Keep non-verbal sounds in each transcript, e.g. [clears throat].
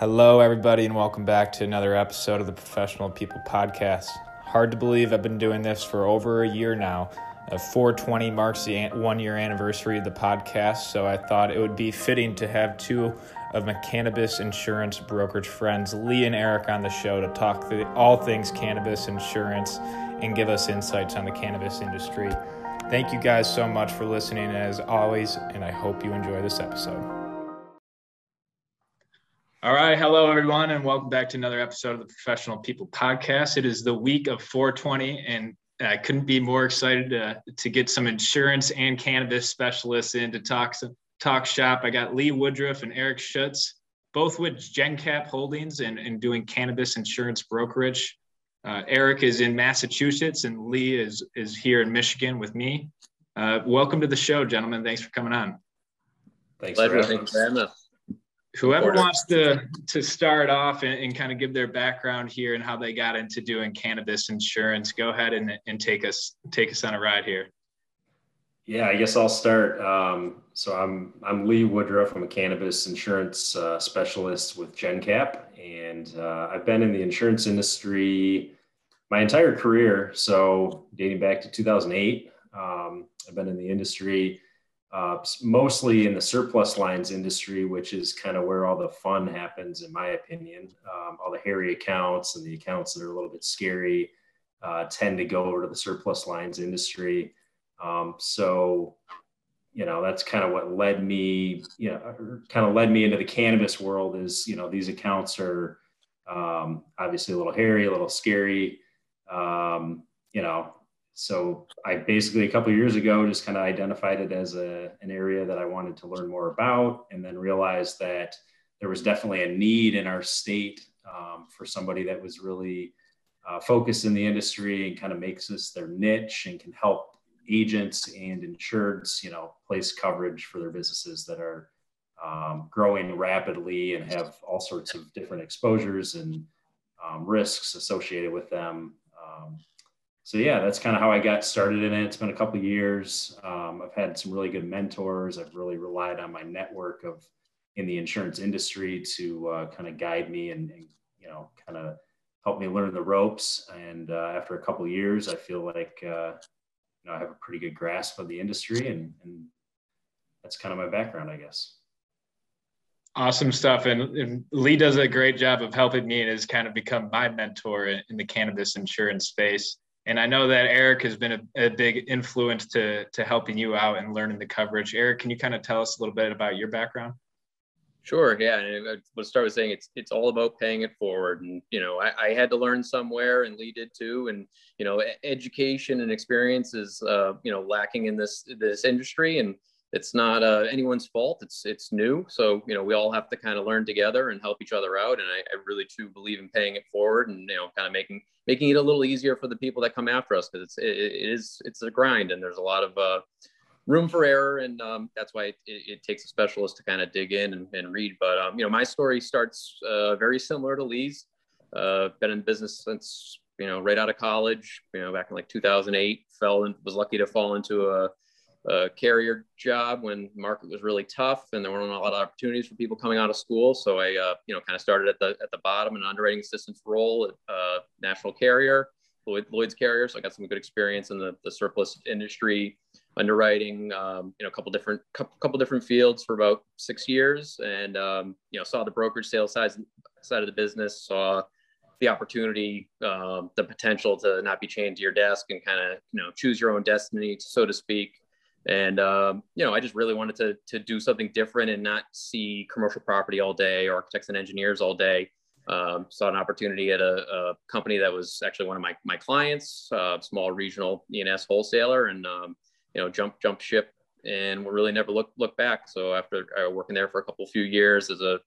Hello, everybody, and welcome back to another episode of the Professional People Podcast. Hard to believe I've been doing this for over a year now. Uh, 420 marks the one year anniversary of the podcast, so I thought it would be fitting to have two of my cannabis insurance brokerage friends, Lee and Eric, on the show to talk the, all things cannabis insurance and give us insights on the cannabis industry. Thank you guys so much for listening, as always, and I hope you enjoy this episode. All right. Hello, everyone, and welcome back to another episode of the Professional People Podcast. It is the week of 420, and I couldn't be more excited to, to get some insurance and cannabis specialists in to talk, talk shop. I got Lee Woodruff and Eric Schutz, both with GenCap Holdings and, and doing cannabis insurance brokerage. Uh, Eric is in Massachusetts and Lee is, is here in Michigan with me. Uh, welcome to the show, gentlemen. Thanks for coming on. Thanks Pleasure. For having us whoever wants to to start off and, and, kind of give their background here and how they got into doing cannabis insurance go ahead and, and take us take us on a ride here. Yeah i guess i'll start. Um, so i'm i'm lee woodruff i'm a cannabis insurance uh, specialist with gencap and uh, i've been in the insurance industry my entire career. So dating back to 2008 um, i've been in the industry uh, mostly in the surplus lines industry, which is kind of where all the fun happens, in my opinion. Um, all the hairy accounts and the accounts that are a little bit scary uh, tend to go over to the surplus lines industry. Um, so, you know, that's kind of what led me, you know, kind of led me into the cannabis world is, you know, these accounts are um, obviously a little hairy, a little scary. Um, you know, so I basically a couple years ago just kind of identified it as a, an area that I wanted to learn more about, and then realized that there was definitely a need in our state um, for somebody that was really uh, focused in the industry and kind of makes this their niche and can help agents and insureds, you know, place coverage for their businesses that are um, growing rapidly and have all sorts of different exposures and um, risks associated with them. So yeah, that's kind of how I got started in it. It's been a couple years. Um, I've had some really good mentors. I've really relied on my network of in the insurance industry to uh, kind of guide me and, and you know kind of help me learn the ropes. And uh, after a couple years, I feel like uh, you know I have a pretty good grasp of the industry, and, and that's kind of my background, I guess. Awesome stuff. And, and, Lee does a great job of helping me and has kind of become my mentor in, in the cannabis insurance space. And I know that Eric has been a, a, big influence to, to helping you out and learning the coverage. Eric, can you kind of tell us a little bit about your background? Sure. Yeah. And I would start with saying it's, it's all about paying it forward. And, you know, I, I had to learn somewhere and Lee did too. And, you know, education and experience is, uh, you know, lacking in this, this industry. And, it's not uh, anyone's fault. It's it's new, so you know we all have to kind of learn together and help each other out. And I, I really too believe in paying it forward and you know kind of making making it a little easier for the people that come after us because it's it, it is it's a grind and there's a lot of uh, room for error and um, that's why it, it, takes a specialist to kind of dig in and, and read. But um, you know my story starts uh, very similar to Lee's. Uh, been in business since you know right out of college. You know back in like 2008. Fell and was lucky to fall into a a carrier job when the market was really tough and there weren't a lot of opportunities for people coming out of school. So I, uh, you know, kind of started at the at the bottom, an underwriting assistance role at uh, national carrier, Lloyd, Lloyd's carrier. So I got some good experience in the, the surplus industry, underwriting, um, you know, a couple different couple, couple different fields for about six years, and um, you know, saw the brokerage sales side side of the business, saw the opportunity, um, the potential to not be chained to your desk and kind of you know choose your own destiny, so to speak and um, you know i just really wanted to, to do something different and not see commercial property all day architects and engineers all day. Um, saw an opportunity at a, a, company that was actually one of my, my clients uh, small regional E&S wholesaler and um, you know jump jump ship and we really never look look back. So after uh, working there for a couple few years as a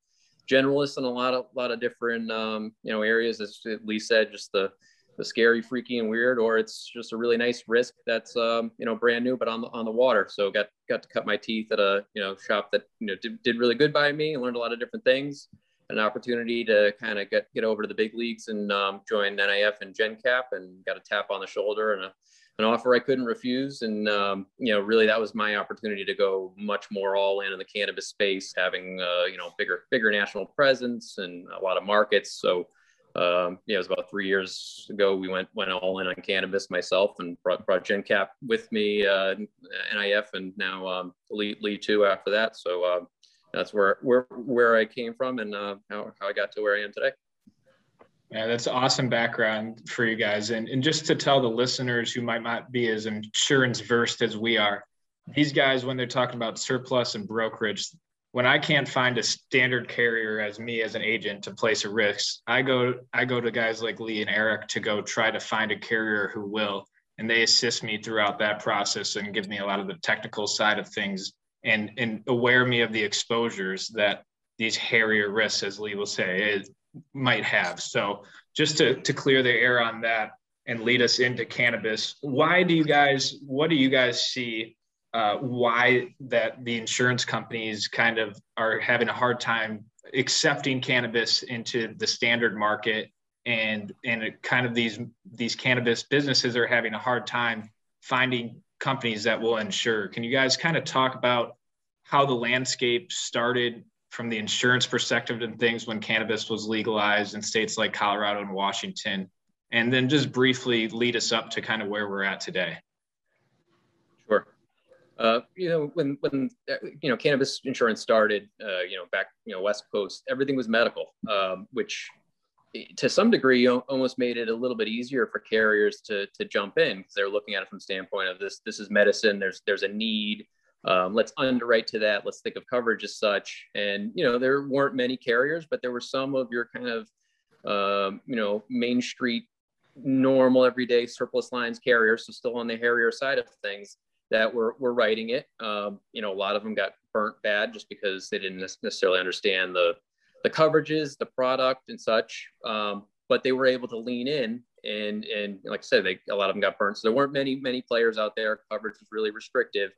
generalist in a lot of lot of different um, you know areas as lee said just the the scary, freaky, and weird, or it's just a really nice risk that's um, you know brand new but on the on the water. So got got to cut my teeth at a you know shop that you know did, did really good by me and learned a lot of different things. An opportunity to kind of get get over to the big leagues and um, join NIF and GenCap and got a tap on the shoulder and a, an offer I couldn't refuse. And, um, you know, really that was my opportunity to go much more all in in the cannabis space, having, uh, you know, bigger, bigger national presence and a lot of markets. So, um, yeah, it was about three years ago. We went, went all in on cannabis myself and brought, brought GenCap with me, uh, NIF and now, um, Lee, Lee too after that. So, uh, that's where, where, where I came from and, uh, how, how I got to where I am today. Yeah, that's awesome background for you guys. And, and just to tell the listeners who might not be as insurance versed as we are, these guys, when they're talking about surplus and brokerage, when I can't find a standard carrier as me as an agent to place a risk, I go I go to guys like Lee and Eric to go try to find a carrier who will, and they assist me throughout that process and give me a lot of the technical side of things and and aware me of the exposures that these hairier risks, as Lee will say, might have. So just to, to clear the air on that and lead us into cannabis, why do you guys, what do you guys see uh, why that the insurance companies kind of are having a hard time accepting cannabis into the standard market and and kind of these these cannabis businesses are having a hard time finding companies that will insure can you guys kind of talk about how the landscape started from the insurance perspective and things when cannabis was legalized in states like Colorado and Washington, and then just briefly lead us up to kind of where we're at today. Uh, you know, when when you know cannabis insurance started, uh, you know, back you know West Coast, everything was medical, um, which to some degree almost made it a little bit easier for carriers to to jump in because they're looking at it from the standpoint of this this is medicine. There's there's a need um, let's underwrite to that. Let's think of coverage as such. And, you know, there weren't many carriers, but there were some of your kind of, um, you know, Main Street, normal, everyday surplus lines carriers. So still on the hairier side of things that were, were writing it. Um, you know, a lot of them got burnt bad just because they didn't necessarily understand the, the coverages, the product and such. Um, but they were able to lean in and, and like I said, they, a lot of them got burnt. So there weren't many, many players out there. Coverage was really restrictive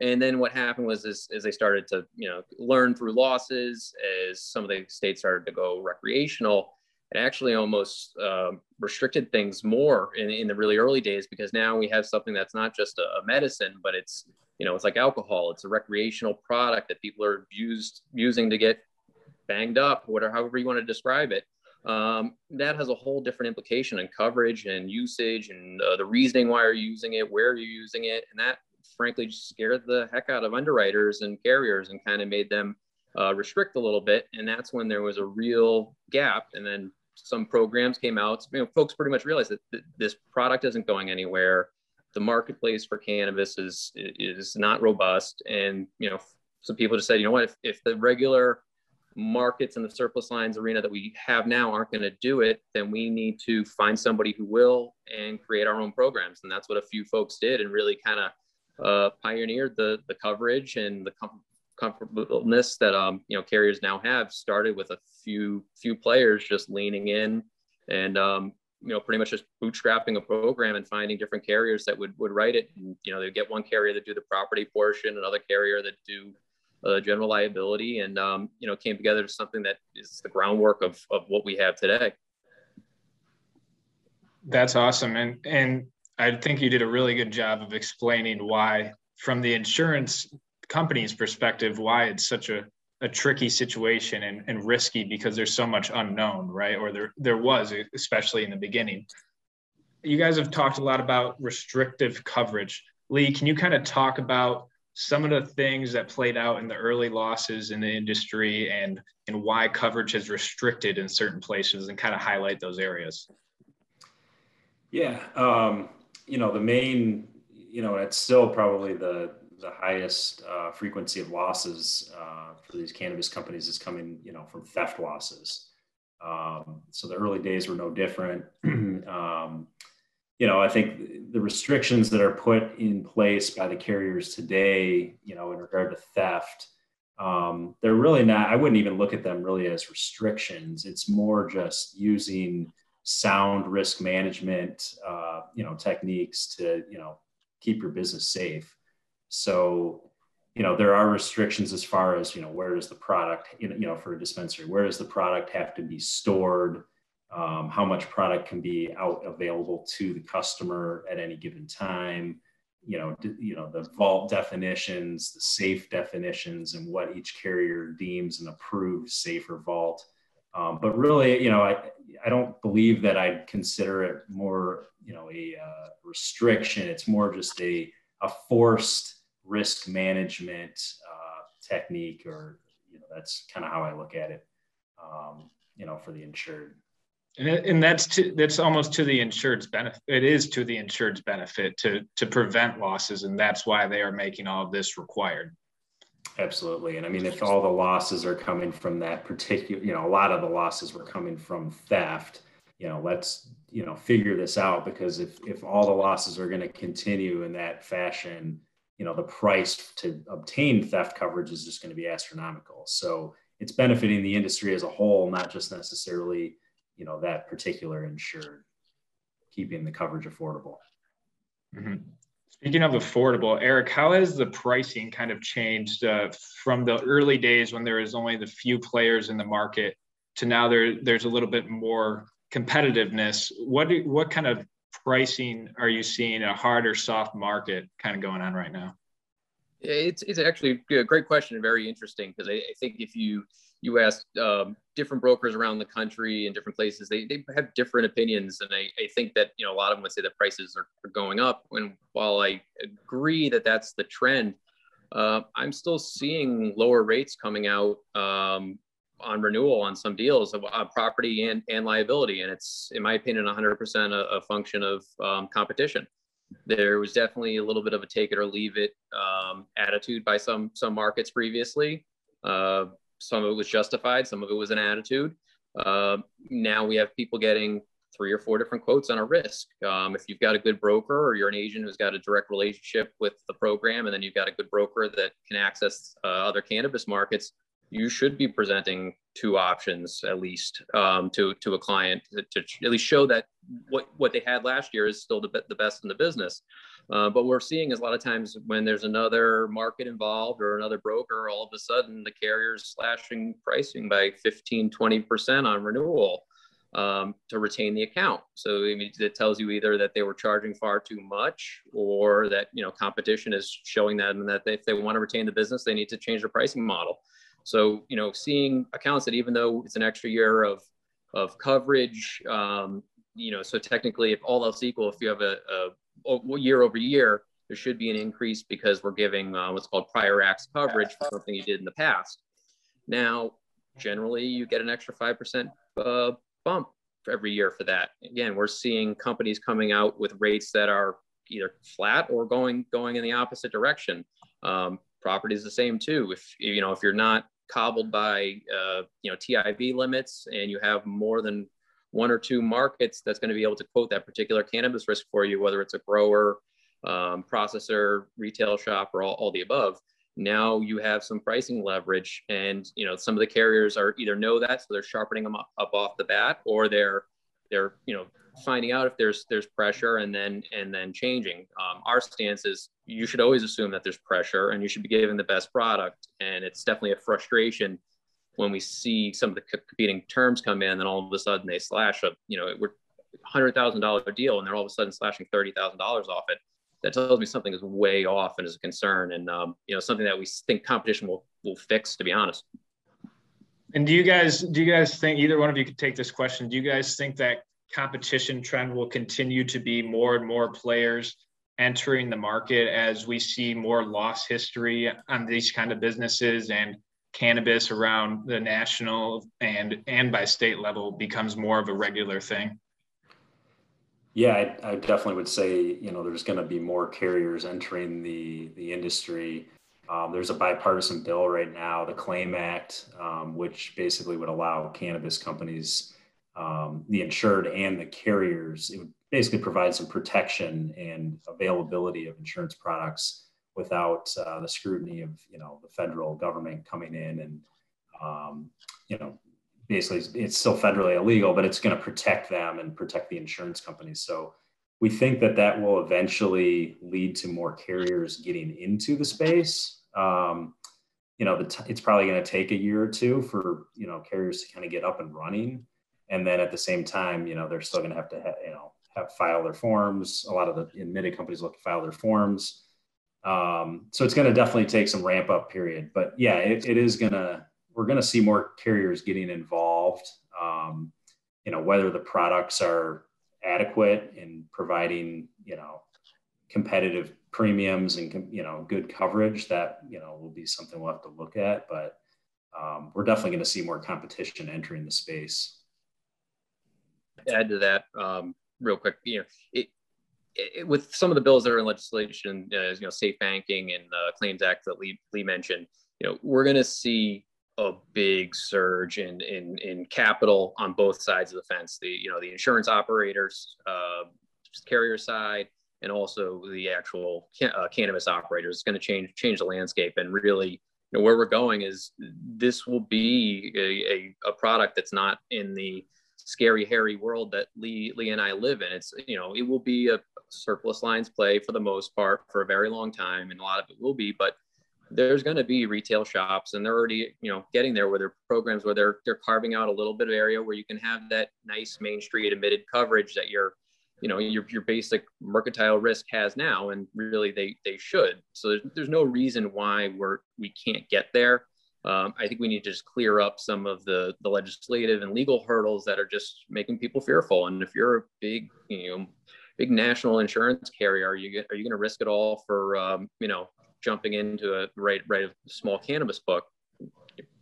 and then what happened was as, as they started to, you know, learn through losses, as some of the states started to go recreational, it actually almost uh, restricted things more in, in the really early days because now we have something that's not just a, a, medicine, but it's, you know, it's like alcohol. It's a recreational product that people are used using to get banged up, whatever, however you want to describe it. Um, that has a whole different implication in coverage and usage and uh, the reasoning why you're using it, where are you're using it, and that frankly just scared the heck out of underwriters and carriers and kind of made them uh, restrict a little bit. And that's when there was a real gap. And then some programs came out. You know, folks pretty much realized that th- this product isn't going anywhere. The marketplace for cannabis is is not robust, and you know, some people just said, you know what, if, if the regular markets and the surplus lines arena that we have now aren't going to do it, then we need to find somebody who will and create our own programs. And that's what a few folks did and really kind of uh, pioneered the the coverage and the com- comfortableness that um, you know carriers now have. Started with a few few players just leaning in and um, you know pretty much just bootstrapping a program and finding different carriers that would would write it. And you know they get one carrier that do the property portion, another carrier that do uh, general liability, and um, you know came together to something that is the groundwork of of what we have today. That's awesome, and and I think you did a really good job of explaining why, from the insurance company's perspective, why it's such a, a tricky situation and, and risky because there's so much unknown, right? Or there there was, especially in the beginning. You guys have talked a lot about restrictive coverage. Lee, can you kind of talk about some of the things that played out in the early losses in the industry and and why coverage has restricted in certain places and kind of highlight those areas? Yeah, um, you know, the main, you know, it's still probably the the highest uh, frequency of losses uh, for these cannabis companies is coming, you know, from theft losses. Um, so the early days were no different. [clears throat] um, you know, I think the restrictions that are put in place by the carriers today, you know, in regard to theft, um, they're really not. I wouldn't even look at them really as restrictions. It's more just using sound risk management, uh, you know, techniques to, you know, keep your business safe. So, you know, there are restrictions as far as, you know, where does the product, you know, for a dispensary, where does the product have to be stored? um, how much product can be out available to the customer at any given time? You know you know the vault definitions the safe definitions and what each carrier deems an approved safer vault. Um, but really you know i i don't believe that i'd consider it more you know a uh, restriction. It's more just a a forced risk management uh, technique or you know that's kind of how i look at it um, you know for the insured and, and that's to, that's almost to the insured's benefit. It is to the insured's benefit to to prevent losses, and that's why they are making all of this required. Absolutely, and I mean, if all the losses are coming from that particular, you know, a lot of the losses were coming from theft. You know, let's you know figure this out because if if all the losses are going to continue in that fashion, you know, the price to obtain theft coverage is just going to be astronomical. So it's benefiting the industry as a whole, not just necessarily you know that particular insured keeping the coverage affordable mm-hmm. speaking of affordable eric how has the pricing kind of changed uh, from the early days when there was only the few players in the market to now there there's a little bit more competitiveness what do, what kind of pricing are you seeing a hard or soft market kind of going on right now it's, it's actually a great question and very interesting because I, I think if you you ask um, different brokers around the country and different places, they, they have different opinions. And I, I think that, you know, a lot of them would say that prices are, are going up. And while I agree that that's the trend, uh, I'm still seeing lower rates coming out um, on renewal on some deals of uh, property and, and liability. And it's, in my opinion, 100% a, a function of um, competition. There was definitely a little bit of a take it or leave it um, attitude by some some markets previously. Uh, some of it was justified, some of it was an attitude. Uh, now we have people getting three or four different quotes on a risk. Um, if you've got a good broker or you're an agent who's got a direct relationship with the program, and then you've got a good broker that can access uh, other cannabis markets, you should be presenting two options at least um, to to a client to, to, at least show that what what they had last year is still the, the best in the business. Uh, but we're seeing is a lot of times when there's another market involved or another broker, all of a sudden the carrier's slashing pricing by 15, 20% on renewal um, to retain the account. So I mean, it tells you either that they were charging far too much or that, you know, competition is showing them that if they want to retain the business, they need to change their pricing model. So, you know, seeing accounts that even though it's an extra year of, of coverage, um, you know, so technically if all else equal, if you have a, a year over year, there should be an increase because we're giving uh, what's called prior acts coverage for something you did in the past. Now, generally, you get an extra 5% uh, bump every year for that. Again, we're seeing companies coming out with rates that are either flat or going going in the opposite direction. Um, property is the same too. If you know if you're not cobbled by uh, you know TIV limits and you have more than one or two markets that's going to be able to quote that particular cannabis risk for you, whether it's a grower, um, processor, retail shop, or all, all the above. Now you have some pricing leverage, and you know some of the carriers are either know that, so they're sharpening them up, up off the bat, or they're they're you know finding out if there's there's pressure and then and then changing. Um, our stance is you should always assume that there's pressure, and you should be giving the best product. And it's definitely a frustration when we see some of the competing terms come in, then all of a sudden they slash a, you know, we're hundred thousand dollar deal, and they're all of a sudden slashing thirty thousand dollars off it. That tells me something is way off and is a concern, and um, you know, something that we think competition will will fix. To be honest. And do you guys do you guys think either one of you could take this question? Do you guys think that competition trend will continue to be more and more players entering the market as we see more loss history on these kind of businesses and cannabis around the national and and by state level becomes more of a regular thing? Yeah, I, I definitely would say you know there's going to be more carriers entering the the industry. Um, there's a bipartisan bill right now, the Claim Act, um, which basically would allow cannabis companies, um, the insured and the carriers, it would basically provide some protection and availability of insurance products without uh, the scrutiny of you know the federal government coming in and um, you know basically it's still federally illegal but it's going to protect them and protect the insurance companies. So we think that that will eventually lead to more carriers getting into the space um, you know t- it's probably going to take a year or two for you know carriers to kind of get up and running and then at the same time, you know, they're still going to have to, ha- you know, have file their forms. A lot of the admitted companies look to file their forms. Um, so it's going to definitely take some ramp up period, but yeah, it, it is going to, we're going to see more carriers getting involved. Um, you know, whether the products are adequate in providing, you know, competitive premiums and, you know, good coverage that, you know, will be something we'll have to look at, but um, we're definitely going to see more competition entering the space add to that um, real quick. You know, it, it, with some of the bills that are in legislation, uh, you know, safe banking and the Claims Act that Lee, Lee mentioned, you know, we're going to see a big surge in, in in capital on both sides of the fence. The you know the insurance operators, uh, carrier side, and also the actual uh, cannabis operators. It's going to change change the landscape and really. You know, where we're going is this will be a, a, a product that's not in the scary, hairy world that Lee, Lee and I live in. It's, you know, it will be a surplus lines play for the most part for a very long time. And a lot of it will be, but there's going to be retail shops and they're already, you know, getting there where their programs where they're, they're carving out a little bit of area where you can have that nice main street admitted coverage that your, you know, your, your basic mercantile risk has now. And really they, they should. So there's, there's no reason why we're, we can't get there um, I think we need to just clear up some of the the legislative and legal hurdles that are just making people fearful. And if you're a big, you know, big national insurance carrier, are you are you going to risk it all for um, you know jumping into a right right a small cannabis book?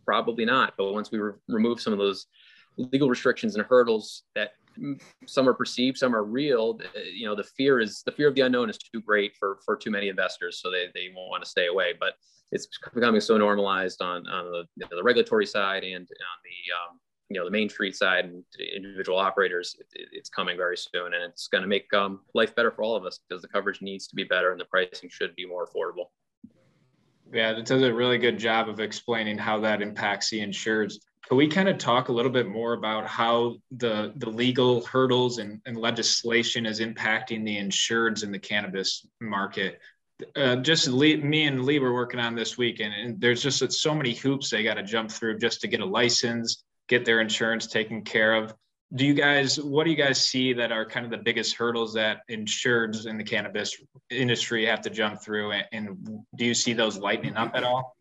Probably not. But once we re- remove some of those legal restrictions and hurdles that some are perceived, some are real. You know, the fear is the fear of the unknown is too great for for too many investors, so they they won't want to stay away. But it's becoming so normalized on, on the, you know, the regulatory side and on the um, you know the main street side and individual operators it, it's coming very soon and it's going to make um, life better for all of us because the coverage needs to be better and the pricing should be more affordable yeah that does a really good job of explaining how that impacts the insureds can we kind of talk a little bit more about how the the legal hurdles and, and legislation is impacting the insureds in the cannabis market uh, just Lee, me and Lee were working on this weekend, and there's just so many hoops they got to jump through just to get a license, get their insurance taken care of. Do you guys, what do you guys see that are kind of the biggest hurdles that insureds in the cannabis industry have to jump through? And, and do you see those lightening up at all?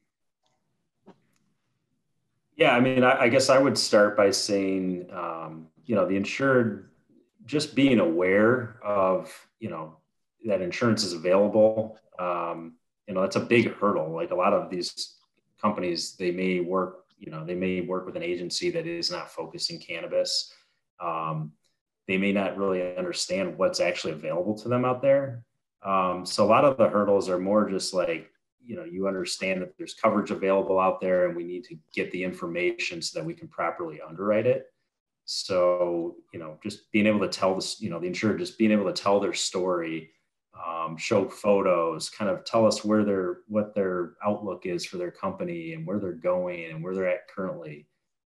Yeah, I mean, I, I guess I would start by saying, um, you know, the insured just being aware of, you know, that insurance is available um, you know that's a big hurdle like a lot of these companies they may work you know they may work with an agency that is not focusing cannabis um, they may not really understand what's actually available to them out there um, so a lot of the hurdles are more just like you know you understand that there's coverage available out there and we need to get the information so that we can properly underwrite it so you know just being able to tell this you know the insured just being able to tell their story um, show photos, kind of tell us where their what their outlook is for their company and where they're going and where they're at currently.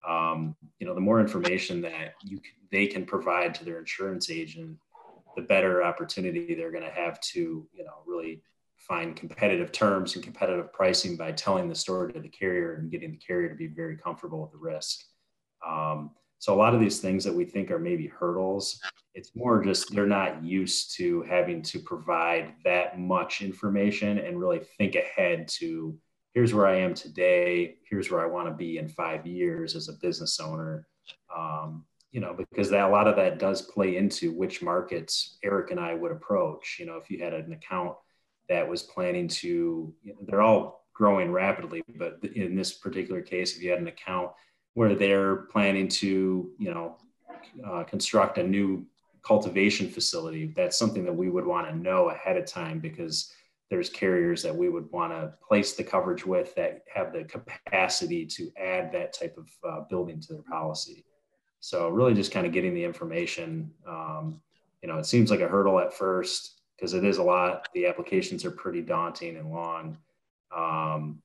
Um, you know, the more information that you they can provide to their insurance agent, the better opportunity they're going to have to you know really find competitive terms and competitive pricing by telling the story to the carrier and getting the carrier to be very comfortable with the risk. Um, so a lot of these things that we think are maybe hurdles, it's more just they're not used to having to provide that much information and really think ahead to here's where I am today, here's where I want to be in five years as a business owner. Um, you know, because that a lot of that does play into which markets Eric and I would approach. You know, if you had an account that was planning to, you know, they're all growing rapidly, but in this particular case, if you had an account where they're planning to, you know, uh, construct a new cultivation facility. That's something that we would want to know ahead of time because there's carriers that we would want to place the coverage with that have the capacity to add that type of uh, building to their policy. So really just kind of getting the information. Um, you know, it seems like a hurdle at first because it is a lot. The applications are pretty daunting and long. Um,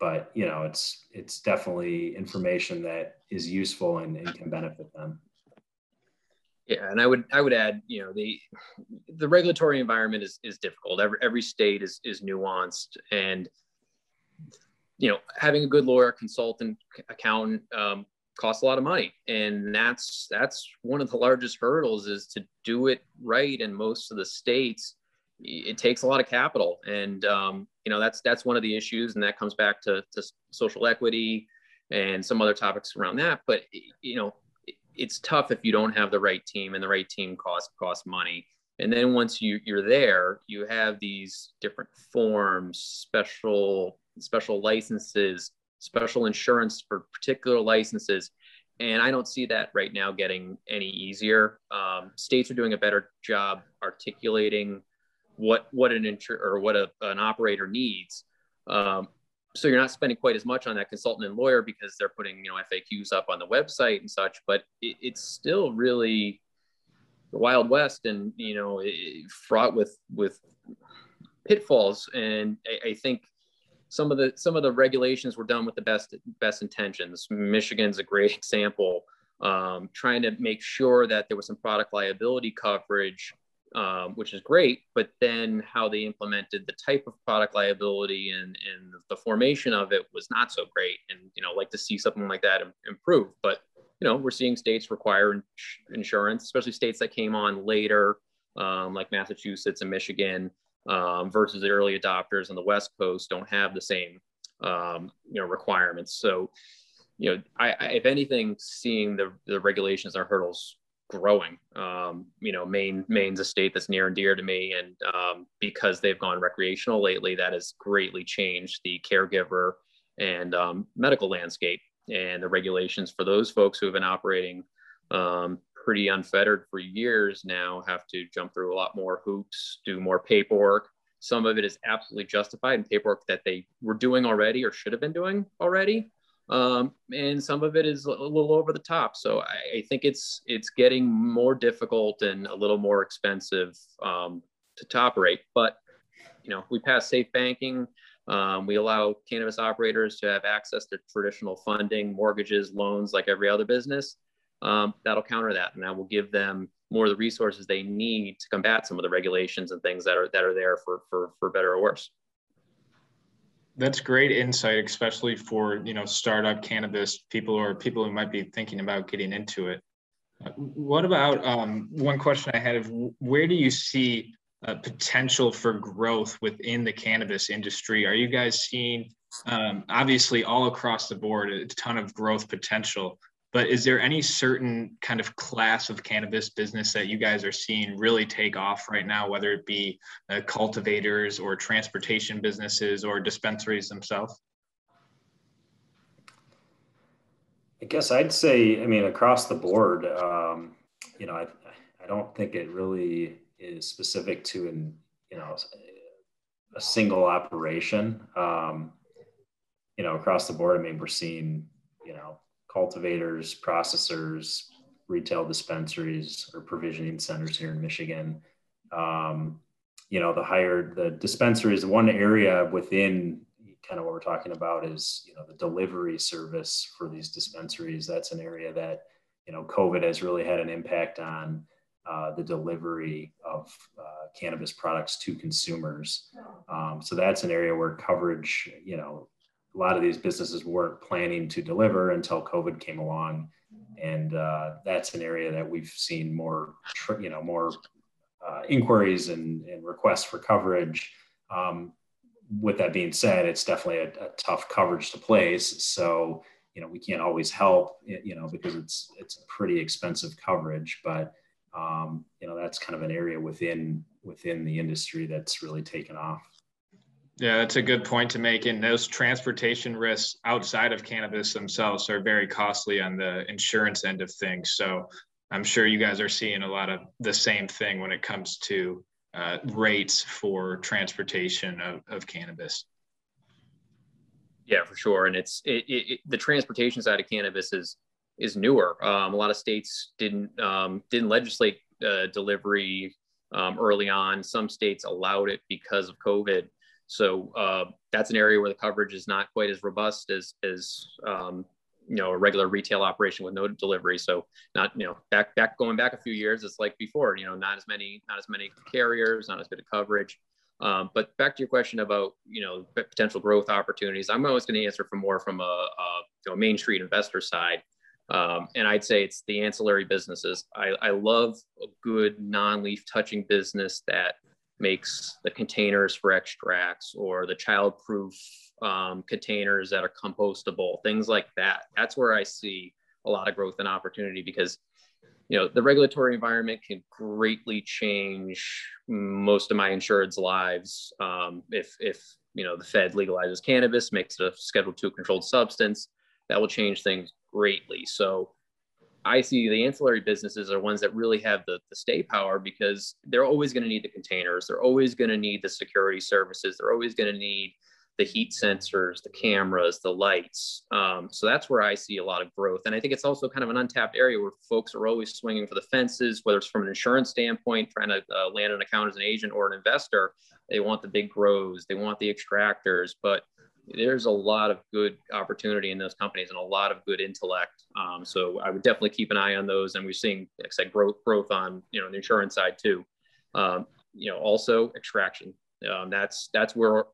but you know it's it's definitely information that is useful and, and can benefit them yeah and i would i would add you know the the regulatory environment is is difficult every every state is is nuanced and you know having a good lawyer consultant accountant um, costs a lot of money, and that's that's one of the largest hurdles is to do it right in most of the states. It takes a lot of capital, and um, you know that's that's one of the issues, and that comes back to, to social equity and some other topics around that. But you know, it's tough if you don't have the right team, and the right team costs costs money. And then once you you're there, you have these different forms, special special licenses, special insurance for particular licenses. And I don't see that right now getting any easier. Um, states are doing a better job articulating what what an insur- or what a, an operator needs. Um, so you're not spending quite as much on that consultant and lawyer because they're putting you know FAQs up on the website and such. But it, it's still really the wild west, and you know it, fraught with with pitfalls. And I, I think some of the some of the regulations were done with the best best intentions. Michigan's a great [laughs] example, um, trying to make sure that there was some product liability coverage, um, which is great. But then how they implemented the type of product liability and and the formation of it was not so great. And you know, like to see something like that improve. But you know, we're seeing states require insurance, especially states that came on later, um, like Massachusetts and Michigan um, versus the early adopters on the West Coast don't have the same um, you know requirements. So you know, I, I, if anything, seeing the the regulations and hurdles growing. Um, you know, Maine Maine's a state that's near and dear to me, and um, because they've gone recreational lately, that has greatly changed the caregiver and um, medical landscape and the regulations for those folks who have been operating um, pretty unfettered for years now have to jump through a lot more hoops, do more paperwork. Some of it is absolutely justified in paperwork that they were doing already or should have been doing already. Um, and some of it is a little over the top. So I, I, think it's it's getting more difficult and a little more expensive um, to operate. But you know, we pass safe banking. Um, we allow cannabis operators to have access to traditional funding, mortgages, loans, like every other business um, that'll counter that, and that will give them more of the resources they need to combat some of the regulations and things that are that are there for for for better or worse. That's great insight, especially for you know startup cannabis people or people who might be thinking about getting into it. What about um, one question I had of where do you see uh, potential for growth within the cannabis industry? Are you guys seeing um, obviously all across the board a ton of growth potential? But is there any certain kind of class of cannabis business that you guys are seeing really take off right now whether it be uh, cultivators or transportation businesses or dispensaries themselves? I guess i'd say i mean across the board um, you know I, I don't think it really is specific to an you know a single operation. Um, you know across the board i mean we're seeing you know cultivators, processors, retail dispensaries, or provisioning centers here in Michigan. Um, you know, the higher the dispensaries, one area within kind of what we're talking about is, you know, the delivery service for these dispensaries. That's an area that, you know, COVID has really had an impact on uh, the delivery of uh, cannabis products to consumers. Um, so that's an area where coverage, you know, a lot of these businesses weren't planning to deliver until COVID came along, and uh, that's an area that we've seen more, you know, more uh, inquiries and, and, requests for coverage. Um, with that being said, it's definitely a, a, tough coverage to place. So, you know, we can't always help, you know, because it's it's a pretty expensive coverage. But um, you know, that's kind of an area within within the industry that's really taken off. Yeah, that's a good point to make. And those transportation risks outside of cannabis themselves are very costly on the insurance end of things. So I'm sure you guys are seeing a lot of the same thing when it comes to uh, rates for transportation of, of cannabis. Yeah, for sure. And it's it, it, the transportation side of cannabis is is newer. Um, a lot of states didn't um, didn't legislate uh, delivery um, early on. Some states allowed it because of COVID. So uh, that's an area where the coverage is not quite as robust as as um, you know a regular retail operation with no delivery. So not you know back back going back a few years, it's like before. You know, not as many not as many carriers, not as good a coverage. Um, but back to your question about you know potential growth opportunities, I'm always going to answer from more from a, a you know, Main Street investor side. Um, and I'd say it's the ancillary businesses. I, I love a good non-leaf touching business that makes the containers for extracts or the child-proof um, containers that are compostable, things like that. That's where I see a lot of growth and opportunity because you know the regulatory environment can greatly change most of my insured's lives um, if if you know the fed legalizes cannabis makes it a schedule two controlled substance that will change things greatly so i see the ancillary businesses are ones that really have the, the stay power because they're always going to need the containers they're always going to need the security services they're always going to need the heat sensors, the cameras, the lights. Um, so that's where I see a lot of growth. And I think it's also kind of an untapped area where folks are always swinging for the fences, whether it's from an insurance standpoint, trying to uh, land an account as an agent or an investor. They want the big grows, they want the extractors, but there's a lot of good opportunity in those companies and a lot of good intellect. Um, so I would definitely keep an eye on those. And we're seeing, like I said, growth growth on you know the insurance side too. Um, you know, also extraction. Um, that's that's where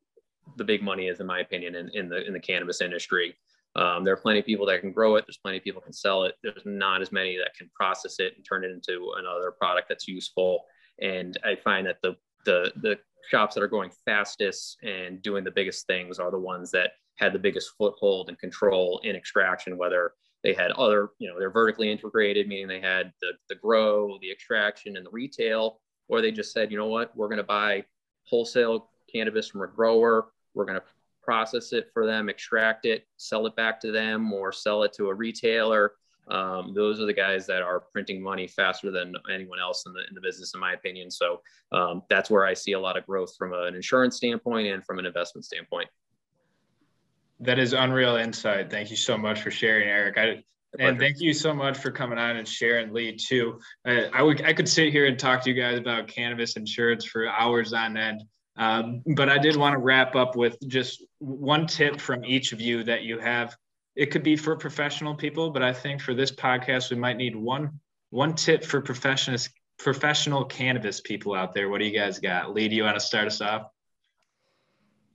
the big money is, in my opinion, in, in the in the cannabis industry. Um, there are plenty of people that can grow it. There's plenty of people can sell it. There's not as many that can process it and turn it into another product that's useful. And I find that the the the shops that are going fastest and doing the biggest things are the ones that had the biggest foothold and control in extraction, whether they had other, you know, they're vertically integrated, meaning they had the, the grow, the extraction, and the retail, or they just said, you know what, we're going to buy wholesale cannabis from a grower. We're going to process it for them, extract it, sell it back to them, or sell it to a retailer. Um, those are the guys that are printing money faster than anyone else in the in the business, in my opinion. So um, that's where I see a lot of growth from an insurance standpoint and from an investment standpoint. That is unreal insight. Thank you so much for sharing, Eric. I, and thank you so much for coming on and sharing Lee too. Uh, I would I could sit here and talk to you guys about cannabis insurance for hours on end. Um, but I did want to wrap up with just one tip from each of you that you have. It could be for professional people, but I think for this podcast, we might need one one tip for professional professional cannabis people out there. What do you guys got? Lee, do you want to start us off?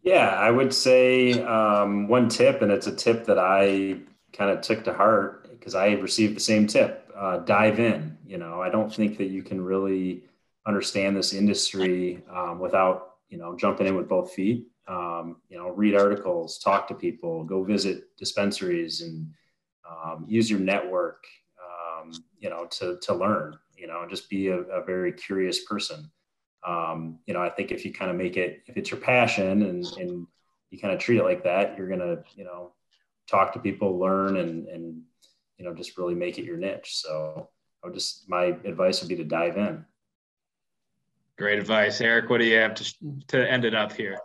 Yeah, I would say um, one tip, and it's a tip that I kind of took to heart because I received the same tip. Uh, dive in. You know, I don't think that you can really understand this industry um, without you know, jumping in with both feet. Um, you know, read articles, talk to people, go visit dispensaries, and um, use your network. Um, you know, to to learn. You know, just be a, a very curious person. Um, you know, I think if you kind of make it, if it's your passion, and and you kind of treat it like that, you're gonna, you know, talk to people, learn, and and you know, just really make it your niche. So, I would just my advice would be to dive in. Great advice, Eric. What do you have to to end it up here?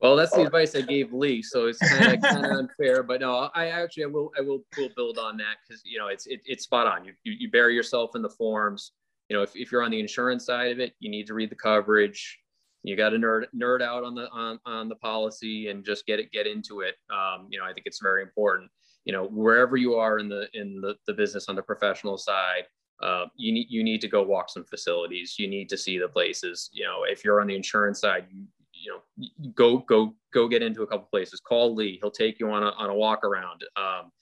Well, that's the advice I gave Lee, so it's kind of kind of unfair. But no, I actually I will I will will build on that because you know it's it, it's spot on. You, you you bury yourself in the forms. You know, if, if you're on the insurance side of it, you need to read the coverage. You got to nerd nerd out on the on, on the policy and just get it get into it. Um, you know, I think it's very important. You know, wherever you are in the in the, the business on the professional side, uh, you need you need to go walk some facilities. You need to see the places. You know, if you're on the insurance side, you you know, go go go get into a couple places. Call Lee. He'll take you on a on a walk around. Um,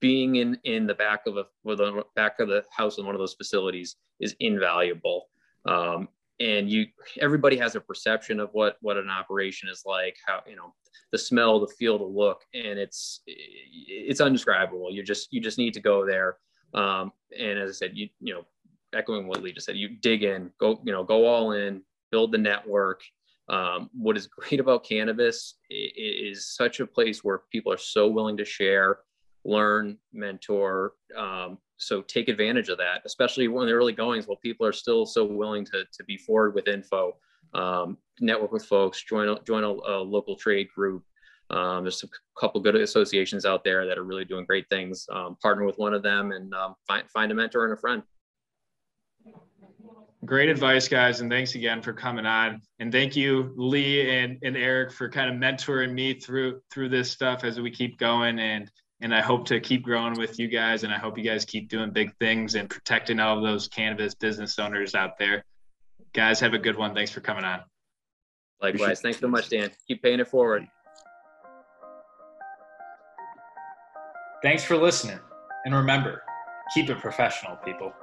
being in in the back of a with the back of the house in one of those facilities is invaluable. Um, and you everybody has a perception of what what an operation is like how you know the smell the feel the look and it's it's undescribable you just you just need to go there um, and as I said, you you know, echoing what Lee just said, you dig in, go you know, go all in, build the network. Um, what is [laughs] great about cannabis is such a place where people are so willing to share, learn, mentor. Um, so take advantage of that, especially when the early goings while people are still so willing to, to be forward with info, um, network with folks, join a, join a, a local trade group, um, there's a couple good associations out there that are really doing great things. Um, partner with one of them and um, find, find a mentor and a friend. Great advice, guys, and thanks again for coming on. And thank you, Lee and, and Eric, for kind of mentoring me through through this stuff as we keep going. And and I hope to keep growing with you guys. And I hope you guys keep doing big things and protecting all of those cannabis business owners out there. Guys, have a good one. Thanks for coming on. Likewise. Thanks so much, Dan. Keep paying it forward. Thanks for listening. And remember, keep it professional, people.